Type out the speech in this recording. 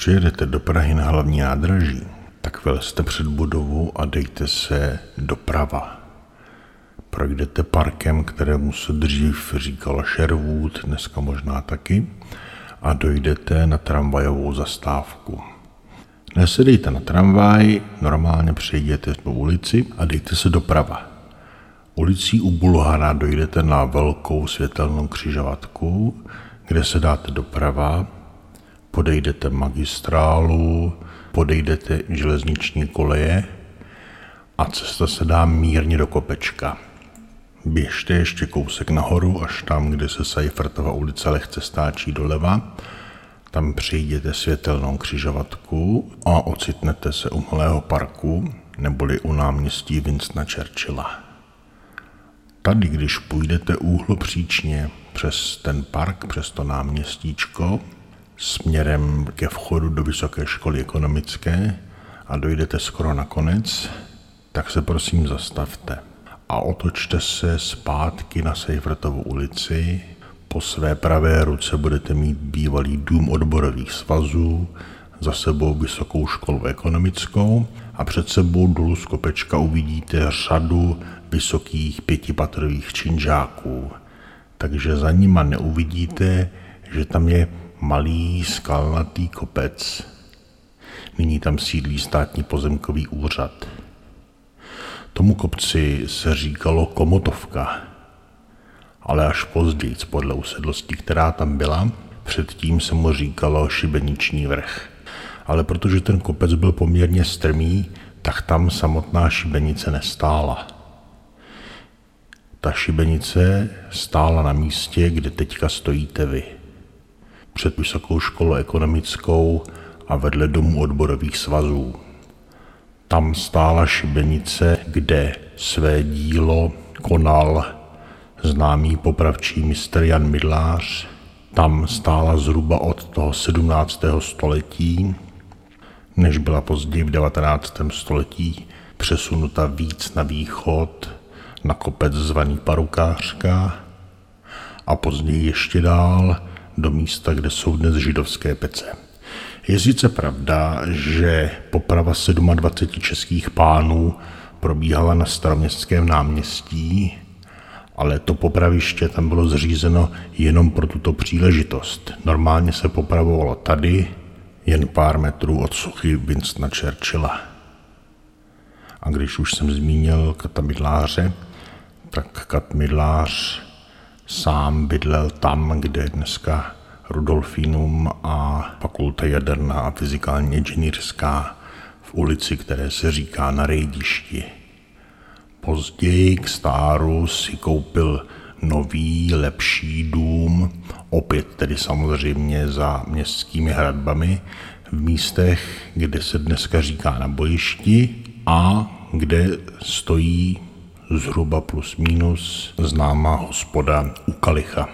přijedete do Prahy na hlavní nádraží, tak vylezte před budovu a dejte se doprava. Projdete parkem, kterému se dřív říkalo Sherwood, dneska možná taky, a dojdete na tramvajovou zastávku. Nesedejte na tramvaj, normálně přejděte po ulici a dejte se doprava. Ulicí u Bulhara dojdete na velkou světelnou křižovatku, kde se dáte doprava, podejdete magistrálu, podejdete železniční koleje a cesta se dá mírně do kopečka. Běžte ještě kousek nahoru, až tam, kde se Seifertova ulice lehce stáčí doleva. Tam přijděte světelnou křižovatku a ocitnete se u Malého parku, neboli u náměstí Winstona Churchilla. Tady, když půjdete úhlopříčně přes ten park, přes to náměstíčko, směrem ke vchodu do Vysoké školy ekonomické a dojdete skoro na konec, tak se prosím zastavte a otočte se zpátky na Sejfrtovu ulici. Po své pravé ruce budete mít bývalý dům odborových svazů, za sebou vysokou školu ekonomickou a před sebou dolů z kopečka uvidíte řadu vysokých pětipatrových činžáků. Takže za nima neuvidíte, že tam je malý skalnatý kopec. Nyní tam sídlí státní pozemkový úřad. Tomu kopci se říkalo Komotovka, ale až později, podle usedlosti, která tam byla, předtím se mu říkalo Šibeniční vrch. Ale protože ten kopec byl poměrně strmý, tak tam samotná šibenice nestála. Ta šibenice stála na místě, kde teďka stojíte vy před Vysokou školou ekonomickou a vedle domů odborových svazů. Tam stála šibenice, kde své dílo konal známý popravčí mistr Jan Midlář. Tam stála zhruba od toho 17. století, než byla později v 19. století přesunuta víc na východ, na kopec zvaný Parukářka a později ještě dál do místa, kde jsou dnes židovské pece. Je sice pravda, že poprava 27 českých pánů probíhala na staroměstském náměstí, ale to popraviště tam bylo zřízeno jenom pro tuto příležitost. Normálně se popravovalo tady, jen pár metrů od suchy Winstona Churchilla. A když už jsem zmínil katamidláře, tak katmidlář sám bydlel tam, kde je dneska Rudolfinum a fakulta jaderná a fyzikální inženýrská v ulici, které se říká na Rejdišti. Později k stáru si koupil nový, lepší dům, opět tedy samozřejmě za městskými hradbami, v místech, kde se dneska říká na bojišti a kde stojí zhruba plus minus známá hospoda u Kalicha.